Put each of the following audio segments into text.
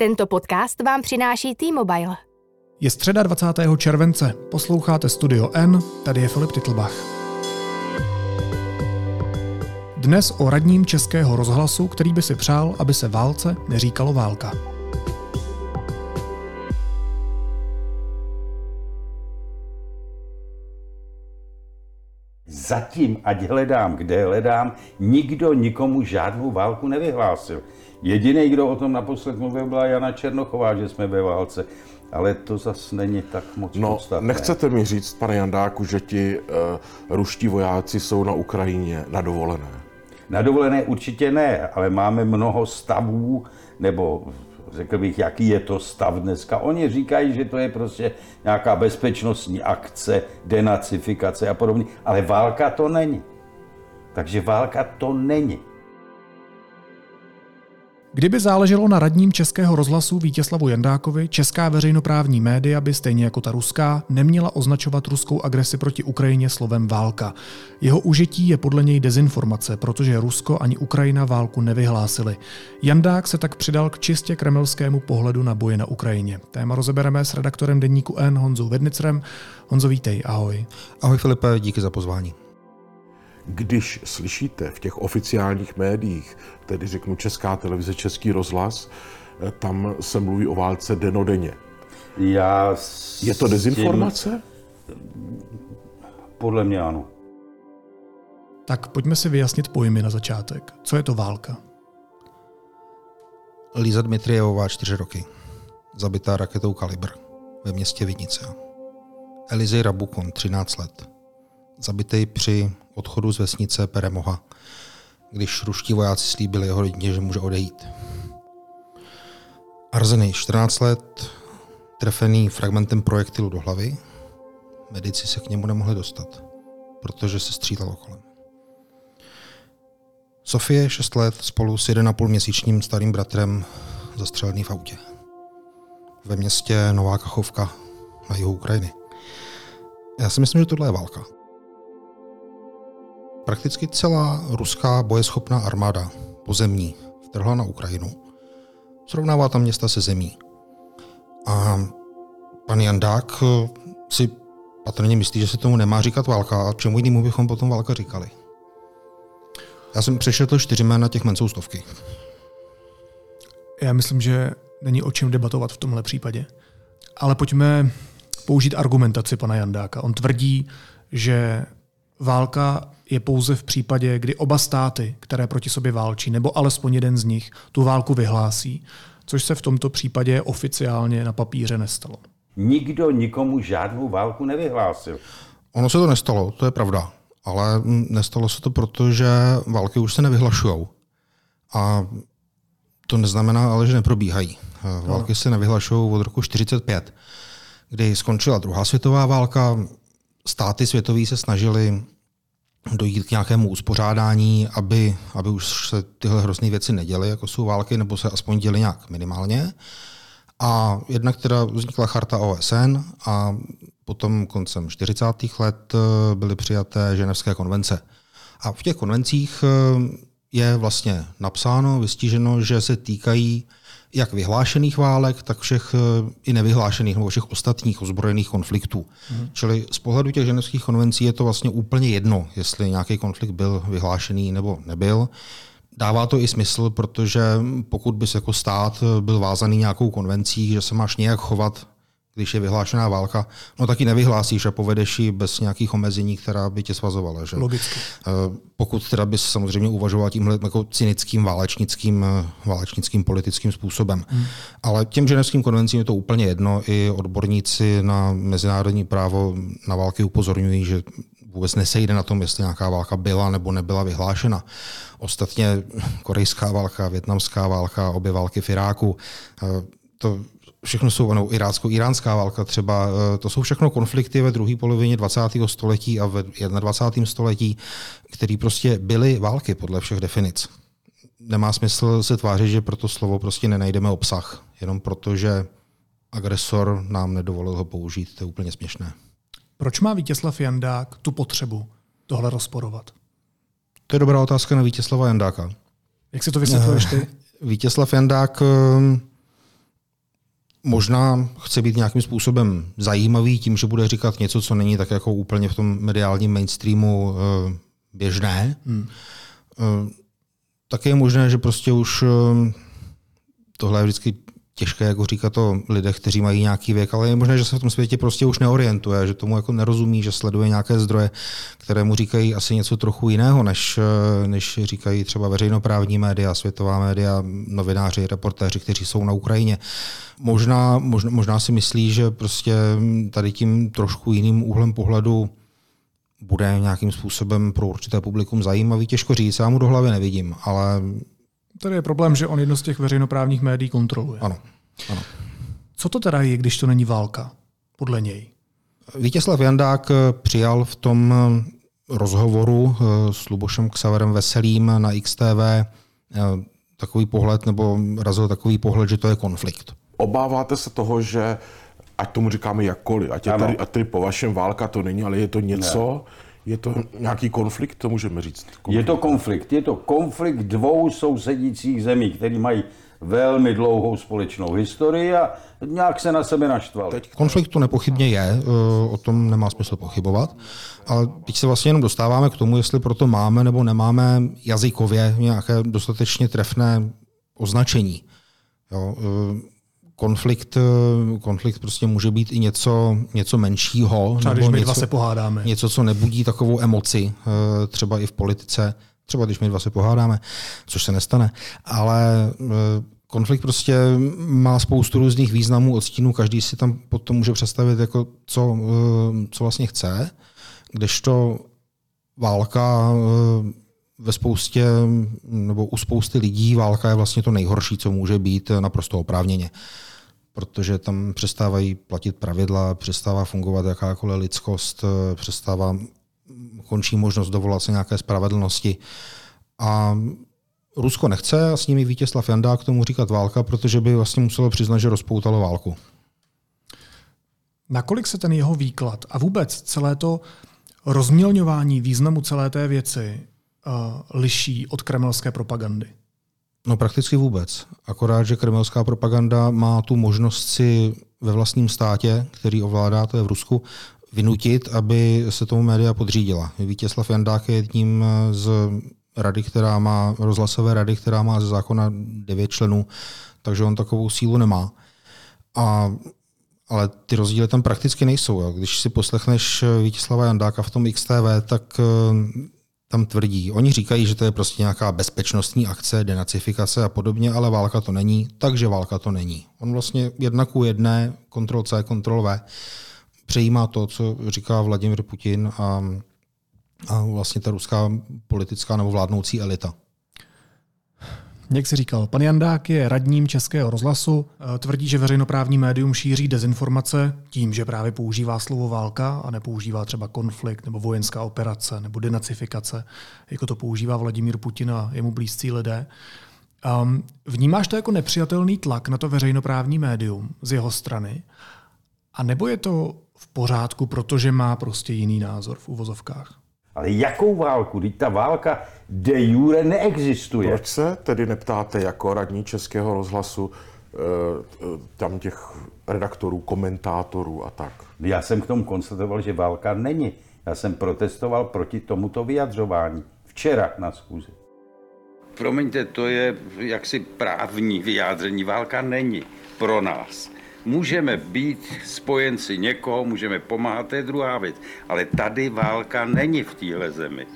Tento podcast vám přináší T-Mobile. Je středa 20. července, posloucháte Studio N, tady je Filip Titlbach. Dnes o radním českého rozhlasu, který by si přál, aby se válce neříkalo válka. Zatím, ať hledám, kde hledám, nikdo nikomu žádnou válku nevyhlásil. Jediný, kdo o tom naposled mluvil, byla Jana Černochová, že jsme ve válce. Ale to zase není tak moc No, podstatné. nechcete mi říct, pane Jandáku, že ti uh, ruští vojáci jsou na Ukrajině na dovolené? Na dovolené určitě ne, ale máme mnoho stavů, nebo řekl bych, jaký je to stav dneska. Oni říkají, že to je prostě nějaká bezpečnostní akce, denacifikace a podobně, ale válka to není. Takže válka to není. Kdyby záleželo na radním českého rozhlasu Vítězslavu Jandákovi, česká veřejnoprávní média by stejně jako ta ruská neměla označovat ruskou agresi proti Ukrajině slovem válka. Jeho užití je podle něj dezinformace, protože Rusko ani Ukrajina válku nevyhlásili. Jandák se tak přidal k čistě kremelskému pohledu na boje na Ukrajině. Téma rozebereme s redaktorem deníku N Honzou Vednicrem. Honzo, vítej, ahoj. Ahoj Filipe, díky za pozvání. Když slyšíte v těch oficiálních médiích, tedy řeknu Česká televize, Český rozhlas, eh, tam se mluví o válce denodenně. Já s Je to dezinformace? Tím, podle mě ano. Tak pojďme si vyjasnit pojmy na začátek. Co je to válka? Líza Dmitrievová, 4 roky. Zabitá raketou Kalibr ve městě Vidnice. Elizej Rabukon, 13 let. Zabitý při odchodu z vesnice Peremoha, když ruští vojáci slíbili jeho rodině, že může odejít. Arzenej, 14 let, trefený fragmentem projektilu do hlavy. Medici se k němu nemohli dostat, protože se střílelo kolem. Sofie, 6 let, spolu s 1,5 měsíčním starým bratrem zastřelený v autě. Ve městě Nová Kachovka na jihu Ukrajiny. Já si myslím, že tohle je válka. Prakticky celá ruská bojeschopná armáda pozemní vtrhla na Ukrajinu. Srovnává tam města se zemí. A pan Jandák eh, si patrně myslí, že se tomu nemá říkat válka a čemu jinému bychom potom válka říkali. Já jsem přešetl čtyři jména, těch men stovky. Já myslím, že není o čem debatovat v tomhle případě. Ale pojďme použít argumentaci pana Jandáka. On tvrdí, že válka je pouze v případě, kdy oba státy, které proti sobě válčí, nebo alespoň jeden z nich, tu válku vyhlásí, což se v tomto případě oficiálně na papíře nestalo. Nikdo nikomu žádnou válku nevyhlásil. Ono se to nestalo, to je pravda. Ale mm, nestalo se to proto, že války už se nevyhlašují. A to neznamená ale, že neprobíhají. Války se nevyhlašují od roku 1945, kdy skončila druhá světová válka. Státy světové se snažily dojít k nějakému uspořádání, aby, aby už se tyhle hrozné věci neděly, jako jsou války, nebo se aspoň děly nějak minimálně. A jednak teda vznikla charta OSN a potom koncem 40. let eh, byly přijaté ženevské konvence. A v těch konvencích eh, je vlastně napsáno, vystíženo, že se týkají jak vyhlášených válek, tak všech eh, i nevyhlášených nebo všech ostatních ozbrojených konfliktů. Hmm. Čili z pohledu těch ženevských konvencí je to vlastně úplně jedno, jestli nějaký konflikt byl vyhlášený nebo nebyl. Dává to i smysl, protože pokud bys jako stát byl vázaný nějakou konvencí, že se máš nějak chovat, když je vyhlášená válka, no taky nevyhlásíš a povedeš ji bez nějakých omezení, která by tě svazovala. Že? Logicky. Pokud teda bys samozřejmě uvažoval tímhle jako cynickým válečnickým, válečnickým politickým způsobem. Hmm. Ale těm ženevským konvencím je to úplně jedno. I odborníci na mezinárodní právo na války upozorňují, že vůbec nesejde na tom, jestli nějaká válka byla nebo nebyla vyhlášena. Ostatně korejská válka, větnamská válka, obě války v Iráku, to všechno jsou, ano, irácko-iránská válka třeba, to jsou všechno konflikty ve druhé polovině 20. století a ve 21. století, které prostě byly války podle všech definic. Nemá smysl se tvářit, že pro to slovo prostě nenajdeme obsah, jenom proto, že agresor nám nedovolil ho použít. To je úplně směšné. Proč má Vítězslav Jandák tu potřebu tohle rozporovat? To je dobrá otázka na Vítězslava Jandáka. Jak si to vysvětluješ ty? Vítězslav Jandák ehm, možná chce být nějakým způsobem zajímavý tím, že bude říkat něco, co není tak jako úplně v tom mediálním mainstreamu uh, běžné. Hmm. Uh, také je možné, že prostě už uh, tohle je vždycky těžké jako říkat o lidech, kteří mají nějaký věk, ale je možné, že se v tom světě prostě už neorientuje, že tomu jako nerozumí, že sleduje nějaké zdroje, které mu říkají asi něco trochu jiného, než, než říkají třeba veřejnoprávní média, světová média, novináři, reportéři, kteří jsou na Ukrajině. Možná, možná, možná si myslí, že prostě tady tím trošku jiným úhlem pohledu bude nějakým způsobem pro určité publikum zajímavý, těžko říct, já mu do hlavy nevidím, ale Tady je problém, že on jedno z těch veřejnoprávních médií kontroluje. Ano. ano. Co to teda je, když to není válka, podle něj? Vítězslav Jandák přijal v tom rozhovoru eh, s Lubošem Ksaverem Veselým na XTV eh, takový pohled, nebo razil takový pohled, že to je konflikt. Obáváte se toho, že ať tomu říkáme jakkoliv, ať, je tady, ať tady po vašem válka to není, ale je to něco, ne je to nějaký konflikt, to můžeme říct? Konflikt. Je to konflikt. Je to konflikt dvou sousedících zemí, které mají velmi dlouhou společnou historii a nějak se na sebe naštvali. Konflikt to nepochybně je, eh, o tom nemá smysl pochybovat, ale teď se vlastně jenom dostáváme k tomu, jestli proto máme nebo nemáme jazykově nějaké dostatečně trefné označení. Jo, eh, konflikt, eh, konflikt prostě může být i něco, něco menšího. Třeba nebo když my něco, dva se pohádáme. Něco, co nebudí takovou emoci, eh, třeba i v politice, třeba když my dva se pohádáme, což se nestane. Ale eh, konflikt prostě má spoustu různých významů, odstínů, každý si tam potom může představit, jako co, co vlastně chce, kdežto válka ve spoustě, nebo u spousty lidí válka je vlastně to nejhorší, co může být naprosto oprávněně protože tam přestávají platit pravidla, přestává fungovat jakákoliv lidskost, přestává, končí možnost dovolat se nějaké spravedlnosti. A Rusko nechce a s nimi Vítězslav Jandák k tomu říkat válka, protože by vlastně muselo přiznat, že rozpoutalo válku. Nakolik se ten jeho výklad a vůbec celé to rozmělňování významu celé té věci uh, liší od kremelské propagandy? No prakticky vůbec. Akorát, že kremelská propaganda má tu možnost si ve vlastním státě, který ovládá, to je v Rusku, vynutit, aby se tomu média podřídila. Vítězslav Jandák je jedním z rady, která má, rozhlasové rady, která má ze zákona devět členů, takže on takovou sílu nemá. A, ale ty rozdíly tam prakticky nejsou. Když si poslechneš Vítězslava Jandáka v tom XTV, tak tam tvrdí. Oni říkají, že to je prostě nějaká bezpečnostní akce, denacifikace a podobně, ale válka to není, takže válka to není. On vlastně jedna ku jedné, kontrol C, kontrol V, přejímá to, co říká Vladimir Putin a, a vlastně ta ruská politická nebo vládnoucí elita. Jak si říkal, pan Jandák je radním Českého rozhlasu, eh, tvrdí, že veřejnoprávní médium šíří dezinformace tím, že právě používá slovo válka a nepoužívá třeba konflikt nebo vojenská operace nebo denacifikace, jako to používá Vladimír Putin a jemu blízcí lidé. Um, vnímáš to jako nepřijatelný tlak na to veřejnoprávní médium z jeho strany? A nebo je to v pořádku, protože má prostě jiný názor v uvozovkách? Ale jakou válku? Teď ta válka de jure neexistuje. Proč se tedy neptáte jako radní Českého rozhlasu eh, tam těch redaktorů, komentátorů a tak? Já jsem k tomu konstatoval, že válka není. Já jsem protestoval proti tomuto vyjadřování. Včera na schůzi. Promiňte, to je jaksi právní vyjádření. Válka není pro nás. Můžeme být spojenci někoho, můžeme pomáhat, to je druhá věc. Ale tady válka není v téhle zemi.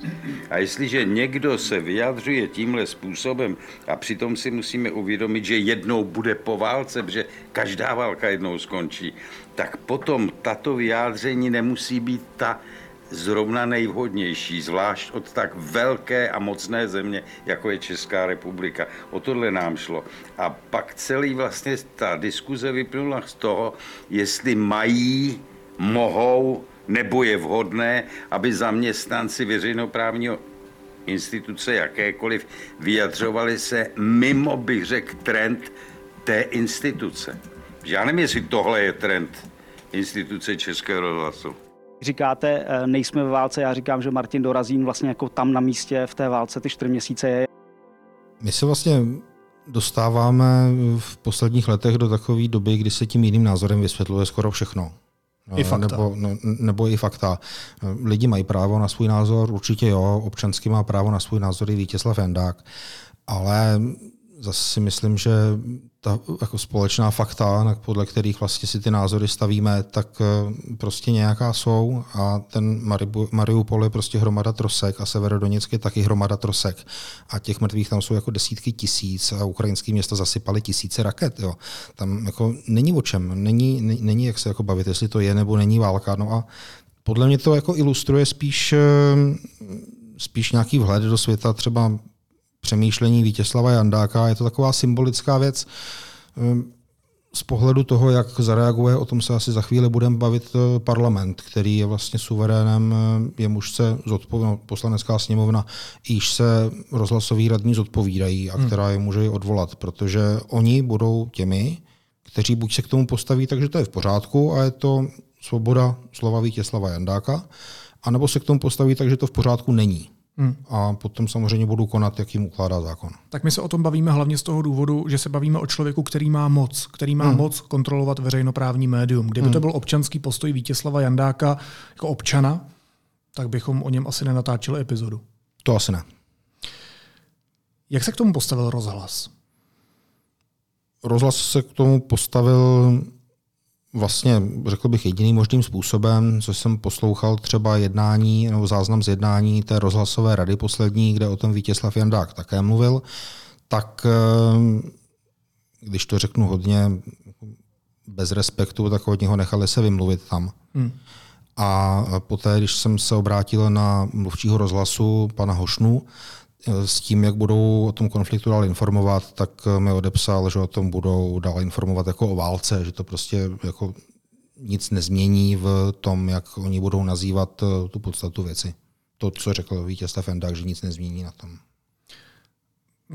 A jestliže někdo se vyjadřuje tímhle způsobem, a přitom si musíme uvědomit, že jednou bude po válce, protože každá válka jednou skončí, tak potom tato vyjádření nemusí být ta zrovna nejvhodnější, zvlášť od tak velké a mocné země, jako je Česká republika. O tohle nám šlo. A pak celý vlastně ta diskuze vyplynula z toho, jestli mají, mohou nebo je vhodné, aby zaměstnanci veřejnoprávního instituce jakékoliv vyjadřovali se mimo, bych řekl, trend té instituce. Já nevím, jestli tohle je trend instituce Českého rozhlasu říkáte, eh, nejsme ve válce, já říkám, že Martin Dorazín vlastně jako tam na místě v té válce ty čtyři měsíce je. My se vlastně dostáváme v posledních letech do takové doby, kdy se tím jiným názorem vysvětluje skoro všechno. I fakta. Nebo, no, nebo i fakta. Lidi mají právo na svůj názor, určitě jo, občanský má právo na svůj názor i Vítězslav Jandák, ale zase si myslím, že ta jako společná fakta, podle kterých vlastně si ty názory stavíme, tak eh, prostě nějaká jsou a ten Mariupol je prostě hromada trosek a Severodoněck je taky hromada trosek a těch mrtvých tam jsou jako desítky tisíc a ukrajinské města zasypaly tisíce raket. Jo. Tam jako není o čem, není, není jak se jako bavit, jestli to je nebo není válka. No a podle mě to jako ilustruje spíš, eh, spíš nějaký vhled do světa třeba přemýšlení Vítězslava Jandáka. Je to taková symbolická věc ehm, z pohledu toho, jak zareaguje, o tom se asi za chvíli budeme bavit eh, parlament, který je vlastně suverénem, eh, jemuž se zodpovědná poslanecká sněmovna, již se rozhlasoví radní zodpovídají a hmm. která je může odvolat, protože oni budou těmi, kteří buď se k tomu postaví, takže to je v pořádku a je to svoboda slova Vítězslava Jandáka, anebo se k tomu postaví, takže to v pořádku není. Hmm. A potom samozřejmě budu konat, jak jim ukládá zákon. Tak my se o tom bavíme hlavně z toho důvodu, že se bavíme o člověku, který má moc, který má hmm. moc kontrolovat veřejnoprávní médium. Kdyby hmm. to byl občanský postoj Vítězslava Jandáka jako občana, tak bychom o něm asi nenatáčeli epizodu. To asi ne. Jak se k tomu postavil rozhlas? Rozhlas se k tomu postavil vlastně, řekl bych, jediným možným způsobem, co jsem poslouchal třeba jednání nebo záznam z jednání té rozhlasové rady poslední, kde o tom Vítězslav Jandák také mluvil, tak eh, když to řeknu hodně bez respektu, tak od něho nechali se vymluvit tam. Hmm. A poté, když jsem se obrátil na mluvčího rozhlasu, pana Hošnu, s tím, jak budou o tom konfliktu dál informovat, tak mi odepsal, že o tom budou dál informovat jako o válce, že to prostě jako nic nezmění v tom, jak oni budou nazývat eh, tu podstatu věci. To, co řekl Vítěz Fendák, že nic nezmění na tom.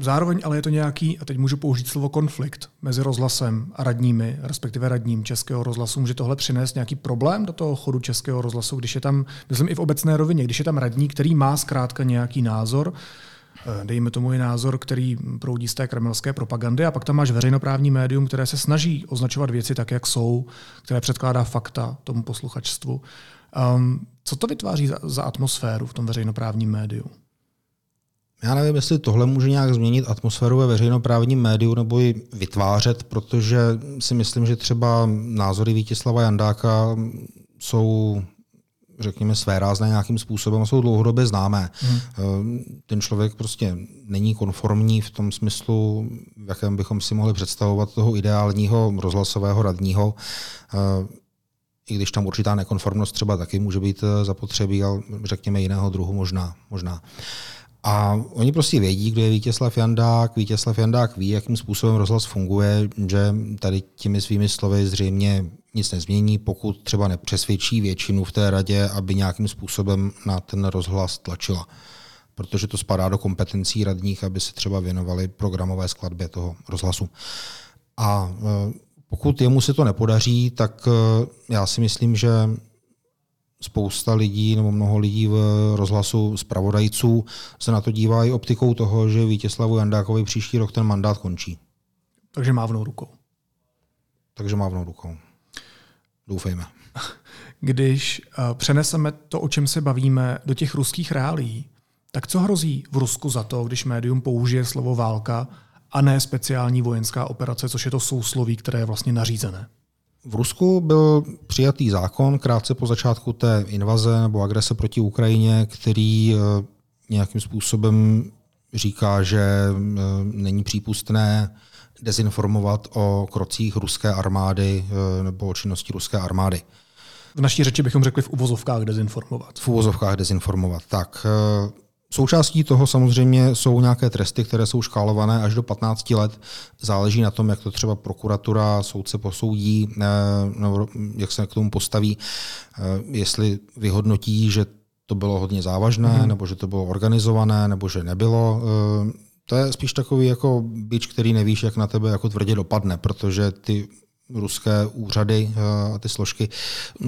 Zároveň ale je to nějaký, a teď můžu použít slovo konflikt mezi rozhlasem a radními, respektive radním Českého rozhlasu. Může tohle přinést nějaký problém do toho chodu Českého rozhlasu, když je tam, myslím i v obecné rovině, když je tam radní, který má zkrátka nějaký názor, eh, dejme tomu i názor, který proudí z té kremelské propagandy, a pak tam máš veřejnoprávní médium, které se snaží označovat věci tak, jak jsou, které předkládá fakta tomu posluchačstvu. Um, co to vytváří za, za atmosféru v tom veřejnoprávním médiu? Já nevím, jestli tohle může nějak změnit atmosféru ve veřejnoprávním médiu nebo ji vytvářet, protože si myslím, že třeba názory Vítězslava Jandáka jsou řekněme, své rázné nějakým způsobem jsou dlouhodobě známé. Hmm. Ten člověk prostě není konformní v tom smyslu, v jakém bychom si mohli představovat toho ideálního rozhlasového radního. Eh, I když tam určitá nekonformnost třeba taky může být eh, zapotřebí, ale řekněme jiného druhu možná. možná. A oni prostě vědí, kdo je Vítězslav Jandák. Vítězslav Jandák ví, jakým způsobem rozhlas funguje, že tady těmi svými slovy zřejmě nic nezmění, pokud třeba nepřesvědčí většinu v té radě, aby nějakým způsobem na ten rozhlas tlačila. Protože to spadá do kompetencí radních, aby se třeba věnovali programové skladbě toho rozhlasu. A e, pokud jemu se to nepodaří, tak e, já si myslím, že spousta lidí nebo mnoho lidí v rozhlasu zpravodajců se na to dívá i optikou toho, že Vítězslavu Jandákovi příští rok ten mandát končí. Takže mávnou rukou. Takže mávnou rukou. Doufejme. Když uh, přeneseme to, o čem se bavíme, do těch ruských reálí, tak co hrozí v Rusku za to, když médium použije slovo válka a ne speciální vojenská operace, což je to sousloví, které je vlastně nařízené? V Rusku byl přijatý zákon krátce po začátku té invaze nebo agrese proti Ukrajině, který eh, nějakým způsobem říká, že eh, není přípustné dezinformovat o krocích ruské armády eh, nebo o činnosti ruské armády. V naší řeči bychom řekli v uvozovkách dezinformovat. V uvozovkách dezinformovat. Tak Součástí toho samozřejmě jsou nějaké tresty, které jsou škálované až do 15 let. Záleží na tom, jak to třeba prokuratura, soudce posoudí, eh, nebo jak se k tomu postaví, eh, jestli vyhodnotí, že to bylo hodně závažné, hmm. nebo že to bylo organizované, nebo že nebylo. Eh, to je spíš takový jako bič, který nevíš, jak na tebe jako tvrdě dopadne, protože ty ruské úřady a ty složky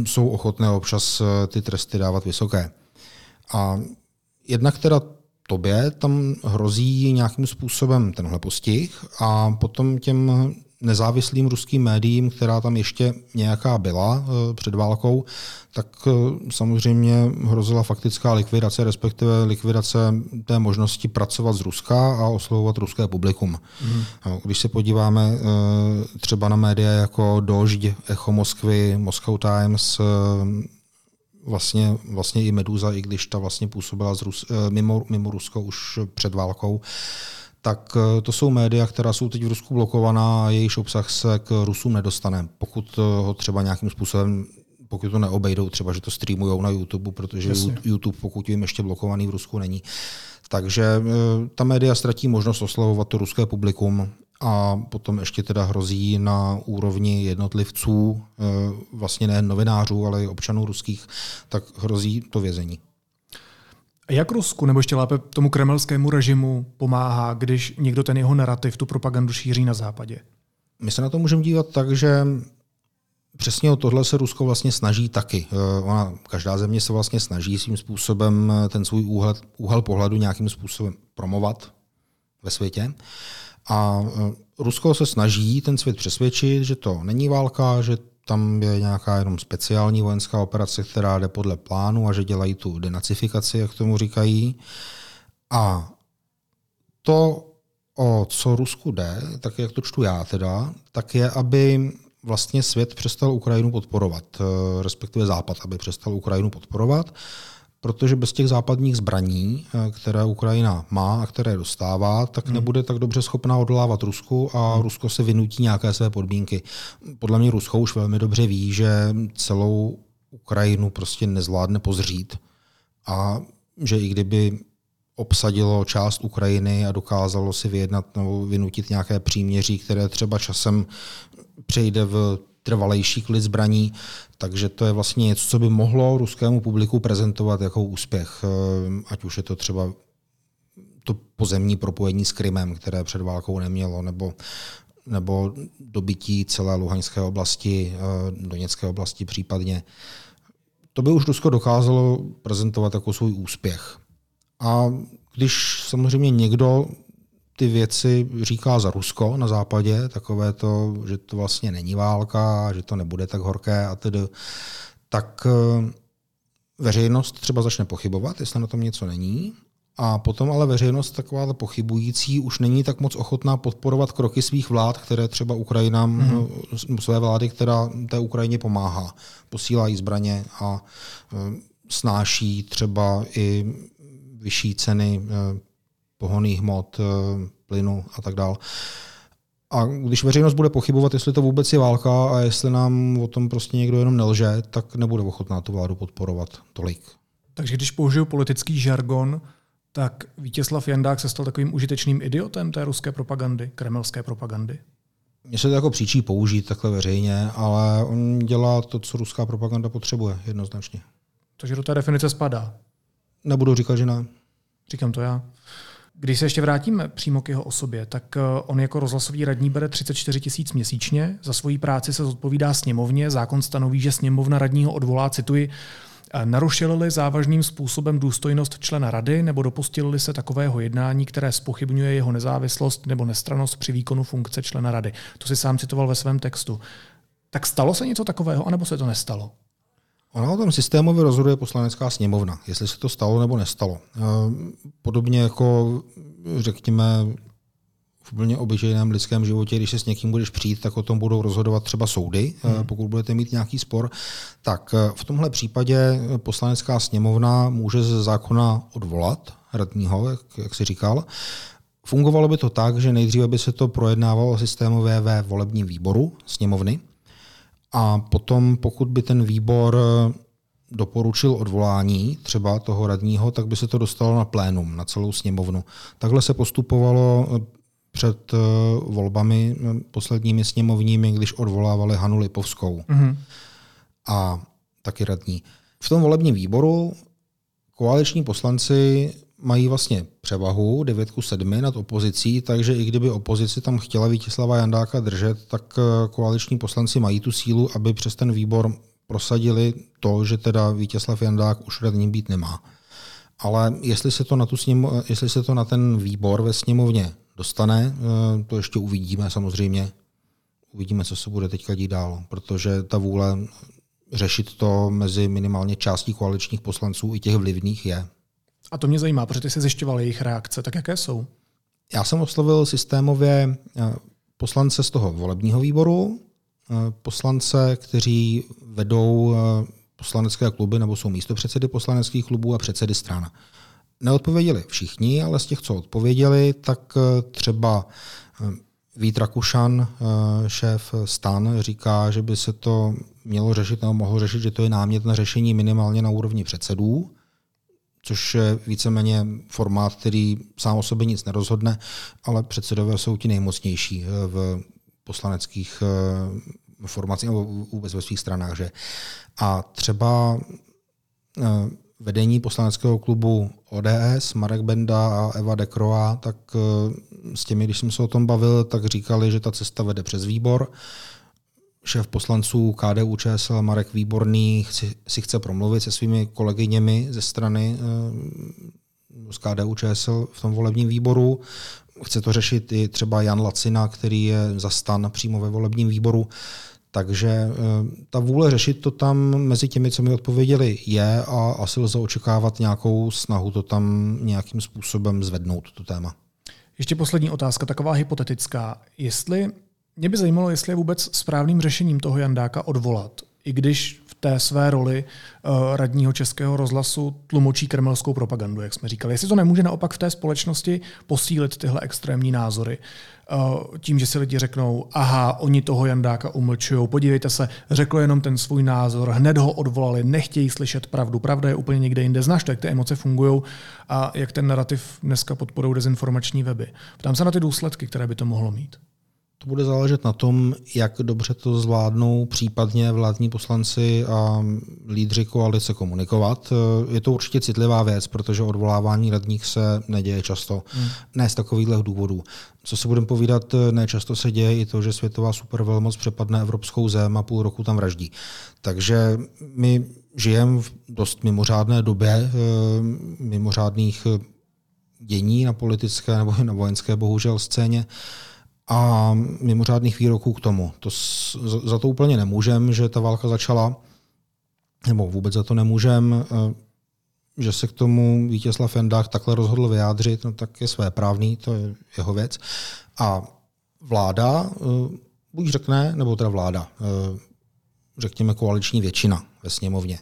jsou ochotné občas ty tresty dávat vysoké. A Jednak teda tobě tam hrozí nějakým způsobem tenhle postih a potom těm nezávislým ruským médiím, která tam ještě nějaká byla eh, před válkou, tak eh, samozřejmě hrozila faktická likvidace, respektive likvidace té možnosti pracovat z Ruska a oslovovat ruské publikum. Mm. Když se podíváme eh, třeba na média jako Dožď, Echo Moskvy, Moscow Times, vlastně, vlastně i Meduza, i když ta vlastně působila z Rus, mimo, mimo Rusko už před válkou, tak eh, to jsou média, která jsou teď v Rusku blokovaná a jejich obsah se k Rusům nedostane. Pokud eh, ho třeba nějakým způsobem pokud to neobejdou, třeba, že to streamují na YouTube, protože Jasně. YouTube, pokud jim ještě blokovaný v Rusku není. Takže eh, ta média ztratí možnost oslavovat to ruské publikum a potom ještě teda hrozí na úrovni jednotlivců, vlastně ne novinářů, ale i občanů ruských, tak hrozí to vězení. Jak Rusku, nebo ještě lépe tomu kremelskému režimu pomáhá, když někdo ten jeho narrativ, tu propagandu šíří na západě? My se na to můžeme dívat tak, že Přesně o tohle se Rusko vlastně snaží taky. Eh, ona, každá země se vlastně snaží svým způsobem eh, ten svůj úhel, úhel pohledu nějakým způsobem promovat ve světě. A eh, Rusko se snaží ten svět přesvědčit, že to není válka, že tam je nějaká jenom speciální vojenská operace, která jde podle plánu a že dělají tu denacifikaci, jak tomu říkají. A to, o co Rusku jde, tak jak to čtu já teda, tak je, aby vlastně svět přestal Ukrajinu podporovat, eh, respektive Západ, aby přestal Ukrajinu podporovat protože bez těch západních zbraní, eh, které Ukrajina má a které dostává, tak hmm. nebude tak dobře schopná odolávat Rusku a hmm. Rusko se vynutí nějaké své podmínky. Podle mě Rusko už velmi dobře ví, že celou Ukrajinu prostě nezvládne pozřít a že i kdyby obsadilo část Ukrajiny a dokázalo si vyjednat nebo vynutit nějaké příměří, které třeba časem přejde v trvalejší klid zbraní, takže to je vlastně něco, co by mohlo ruskému publiku prezentovat jako úspěch, eh, ať už je to třeba to pozemní propojení s Krymem, které před válkou nemělo, nebo, nebo dobytí celé Luhanské oblasti, eh, Doněcké oblasti případně. To by už Rusko dokázalo prezentovat jako svůj úspěch. A když samozřejmě někdo ty věci říká za Rusko na západě, takové to, že to vlastně není válka, že to nebude tak horké a tedy, tak eh, veřejnost třeba začne pochybovat, jestli na tom něco není. A potom ale veřejnost taková pochybující už není tak moc ochotná podporovat kroky svých vlád, které třeba Ukrajinám, mm-hmm. své vlády, která té Ukrajině pomáhá. Posílají zbraně a eh, snáší třeba i vyšší ceny pohonných hmot, eh, plynu a tak dále. A když veřejnost bude pochybovat, jestli to vůbec je válka a jestli nám o tom prostě někdo jenom nelže, tak nebude ochotná tu vládu podporovat tolik. Takže když použiju politický žargon, tak Vítězslav Jandák se stal takovým užitečným idiotem té ruské propagandy, kremelské propagandy? Mně se to jako příčí použít takhle veřejně, ale on dělá to, co ruská propaganda potřebuje, jednoznačně. Takže do té definice spadá? Nebudu říkat, že ne. Říkám to já. Když se ještě vrátíme přímo k jeho osobě, tak eh, on jako rozhlasový radní bere 34 tisíc měsíčně, za svoji práci se zodpovídá sněmovně, zákon stanoví, že sněmovna radního odvolá, cituji, eh, narušili závažným způsobem důstojnost člena rady nebo dopustili se takového jednání, které spochybňuje jeho nezávislost nebo nestranost při výkonu funkce člena rady. To si sám citoval ve svém textu. Tak stalo se něco takového, anebo se to nestalo? Ona o tom systémově rozhoduje poslanecká sněmovna, jestli se to stalo nebo nestalo. Eh, podobně jako, řekněme, v úplně obyčejném lidském životě, když se s někým budeš přijít, tak o tom budou rozhodovat třeba soudy, eh, hmm. pokud budete mít nějaký spor. Tak eh, v tomhle případě poslanecká sněmovna může ze zákona odvolat radního, jak, jak si říkal. Fungovalo by to tak, že nejdříve by se to projednávalo systémově ve volebním výboru sněmovny, a potom, pokud by ten výbor eh, doporučil odvolání třeba toho radního, tak by se to dostalo na plénum, na celou sněmovnu. Takhle se postupovalo eh, před eh, volbami posledními sněmovními, když odvolávali Hanu Lipovskou mm-hmm. a taky radní. V tom volebním výboru koaliční poslanci mají vlastně převahu 9 ku 7 nad opozicí, takže i kdyby opozici tam chtěla Vítězslava Jandáka držet, tak eh, koaliční poslanci mají tu sílu, aby přes ten výbor prosadili to, že teda Vítězslav Jandák už radním být nemá. Ale jestli se to na, tu sněmo, jestli se to na ten výbor ve sněmovně dostane, eh, to ještě uvidíme samozřejmě. Uvidíme, co se bude teďka dít dál, protože ta vůle řešit to mezi minimálně částí koaličních poslanců i těch vlivných je. A to mě zajímá, protože ty jsi zjišťoval jejich reakce, tak jaké jsou? Já jsem oslovil systémově eh, poslance z toho volebního výboru, eh, poslance, kteří vedou eh, poslanecké kluby nebo jsou místopředsedy poslaneckých klubů a předsedy stran. Neodpověděli všichni, ale z těch, co odpověděli, tak třeba Vít Rakušan, šéf stan, říká, že by se to mělo řešit nebo mohlo řešit, že to je námět na řešení minimálně na úrovni předsedů což je víceméně formát, který sám o sobě nic nerozhodne, ale předsedové jsou ti nejmocnější eh, v poslaneckých eh, formacích nebo vůbec ve svých stranách. Že? A třeba eh, vedení poslaneckého klubu ODS, Marek Benda a Eva Dekroa, tak s těmi, když jsem se o tom bavil, tak říkali, že ta cesta vede přes výbor, šéf poslanců KDU ČSL Marek Výborný si chce promluvit se svými kolegyněmi ze strany eh, z KDU ČSL v tom volebním výboru. Chce to řešit i třeba Jan Lacina, který je za stan přímo ve volebním výboru. Takže eh, ta vůle řešit to tam mezi těmi, co mi odpověděli, je a asi lze očekávat nějakou snahu to tam nějakým způsobem zvednout, to téma. Ještě poslední otázka, taková hypotetická. Jestli mě by zajímalo, jestli je vůbec správným řešením toho Jandáka odvolat, i když v té své roli uh, radního českého rozhlasu tlumočí kremelskou propagandu, jak jsme říkali. Jestli to nemůže naopak v té společnosti posílit tyhle extrémní názory, uh, tím, že si lidi řeknou, aha, oni toho Jandáka umlčují, podívejte se, řekl jenom ten svůj názor, hned ho odvolali, nechtějí slyšet pravdu, pravda je úplně někde jinde. Znáš to, jak ty emoce fungují a jak ten narrativ dneska podporují dezinformační weby. Ptám se na ty důsledky, které by to mohlo mít. To bude záležet na tom, jak dobře to zvládnou případně vládní poslanci a lídři koalice komunikovat. Je to určitě citlivá věc, protože odvolávání radních se neděje často. Hmm. Ne z takovýchhle důvodů. Co si budeme povídat, nečasto se děje i to, že světová supervelmoc přepadne evropskou zem a půl roku tam vraždí. Takže my žijeme v dost mimořádné době, eh, mimořádných dění na politické nebo na vojenské bohužel scéně a mimořádných výroků k tomu. To za to úplně nemůžem, že ta válka začala, nebo vůbec za to nemůžem, eh, že se k tomu Vítězslav Jandák takhle rozhodl vyjádřit, no tak je své právný, to je jeho věc. A vláda eh, buď řekne, nebo teda vláda, eh, řekněme koaliční většina ve sněmovně,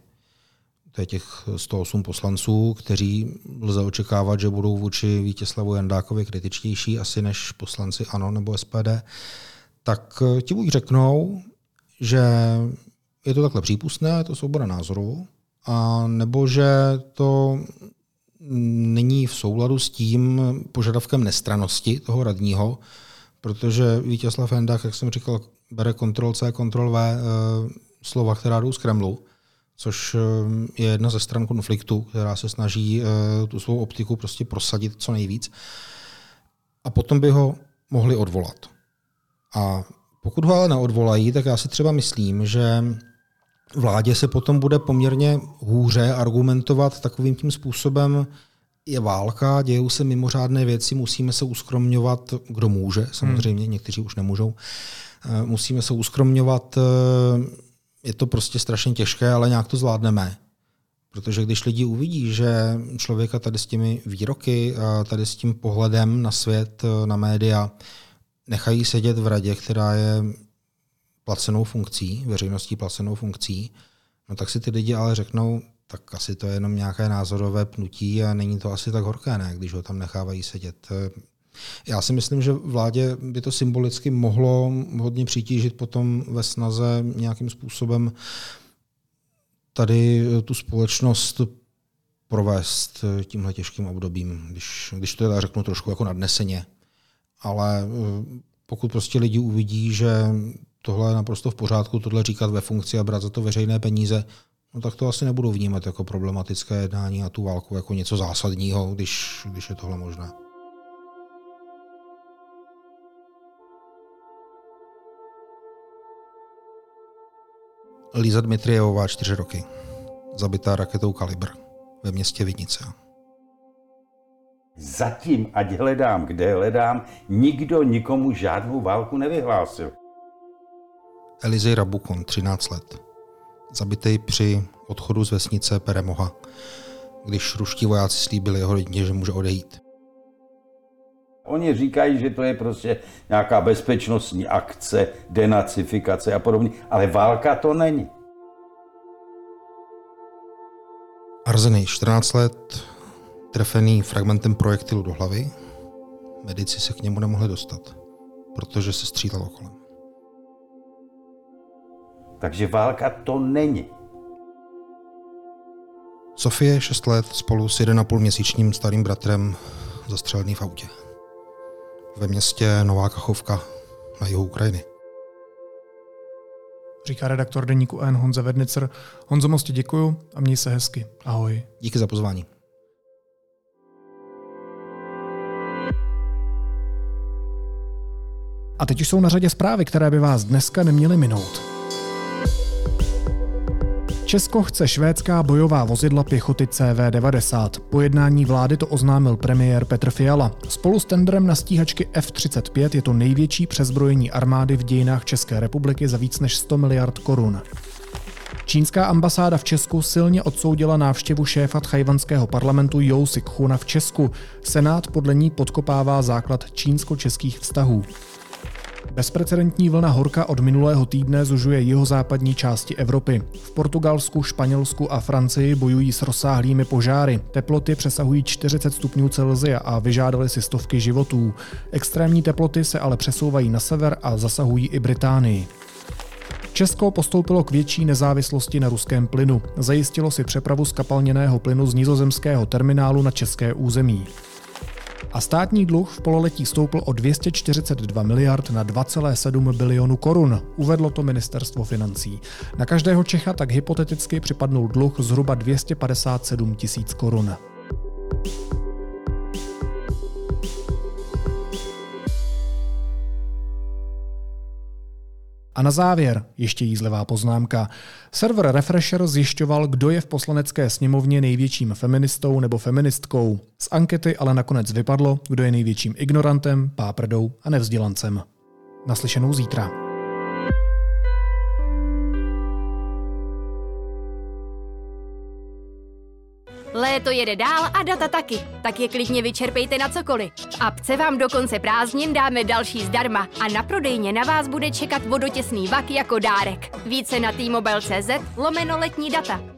to je těch 108 poslanců, kteří lze očekávat, že budou vůči Vítězslavu Jandákovi kritičtější asi než poslanci ANO nebo SPD, tak eh, ti buď řeknou, že je to takhle přípustné, je to svoboda názoru, a nebo že to není v souladu s tím požadavkem nestranosti toho radního, protože Vítězslav Jandák, jak jsem říkal, bere kontrol C, kontrol V e, slova, která jdou z Kremlu což eh, je jedna ze stran konfliktu, která se snaží eh, tu svou optiku prostě prosadit co nejvíc. A potom by ho mohli odvolat. A pokud ho ale neodvolají, tak já si třeba myslím, že vládě se potom bude poměrně hůře argumentovat takovým tím způsobem, je válka, dějou se mimořádné věci, musíme se uskromňovat, kdo může, samozřejmě, hmm. někteří už nemůžou. Eh, musíme se uskromňovat je to prostě strašně těžké, ale nějak to zvládneme. Protože když lidi uvidí, že člověka tady s těmi výroky, tady s tím pohledem na svět, na média, nechají sedět v radě, která je placenou funkcí, veřejností placenou funkcí, no tak si ty lidi ale řeknou, tak asi to je jenom nějaké názorové pnutí a není to asi tak horké, ne, když ho tam nechávají sedět. Já si myslím, že vládě by to symbolicky mohlo hodně přitížit potom ve snaze nějakým způsobem tady tu společnost provést tímhle těžkým obdobím, když, když to teda řeknu trošku jako nadneseně. Ale eh, pokud prostě lidi uvidí, že tohle je naprosto v pořádku, tohle říkat ve funkci a brát za to veřejné peníze, no tak to asi nebudou vnímat jako problematické jednání a tu válku jako něco zásadního, když, když je tohle možné. Líza Dmitrievová, čtyři roky. Zabitá raketou Kalibr ve městě Vinice. Zatím, ať hledám, kde hledám, nikdo nikomu žádnou válku nevyhlásil. Elizej Rabukon, 13 let. Zabitý při odchodu z vesnice Peremoha, když ruští vojáci slíbili jeho rodině, že může odejít. Oni říkají, že to je prostě nějaká bezpečnostní akce, denacifikace a podobně, ale válka to není. Arzenej, 14 let, trefený fragmentem projektilu do hlavy. Medici se k němu nemohli dostat, protože se střílelo kolem. Takže válka to není. Sofie, 6 let, spolu s 1,5 měsíčním starým bratrem zastřelený v autě. Ve městě Nová Kachovka na jihu Ukrajiny. Říká redaktor deníku N Honza Vednicer. Honzo, moc ti děkuju a měj se hezky. Ahoj. Díky za pozvání. A teď už jsou na řadě zprávy, které by vás dneska neměly minout. Česko chce švédská bojová vozidla pěchoty CV-90. Po jednání vlády to oznámil premiér Petr Fiala. Spolu s tendrem na stíhačky F-35 je to největší přezbrojení armády v dějinách České republiky za víc než 100 miliard korun. Čínská ambasáda v Česku silně odsoudila návštěvu šéfa tchajvanského parlamentu Jou Sikchuna v Česku. Senát podle ní podkopává základ čínsko-českých vztahů. Bezprecedentní vlna horka od minulého týdne zužuje jihozápadní části Evropy. V Portugalsku, Španělsku a Francii bojují s rozsáhlými požáry. Teploty přesahují 40 stupňů Celsia a vyžádaly si stovky životů. Extrémní teploty se ale přesouvají na sever a zasahují i Británii. Česko postoupilo k větší nezávislosti na ruském plynu. Zajistilo si přepravu skapalněného plynu z nizozemského terminálu na české území. A státní dluh v pololetí stoupl o 242 miliard na 2,7 bilionu korun, uvedlo to ministerstvo financí. Na každého Čecha tak hypoteticky připadnul dluh zhruba 257 tisíc korun. A na závěr ještě jízlivá poznámka. Server Refresher zjišťoval, kdo je v poslanecké sněmovně největším feministou nebo feministkou. Z ankety ale nakonec vypadlo, kdo je největším ignorantem, páprdou a nevzdělancem. Naslyšenou zítra. Léto jede dál a data taky, tak je klidně vyčerpejte na cokoliv. V apce vám do konce prázdnin dáme další zdarma a na prodejně na vás bude čekat vodotěsný vak jako dárek. Více na t-mobile.cz lomeno letní data.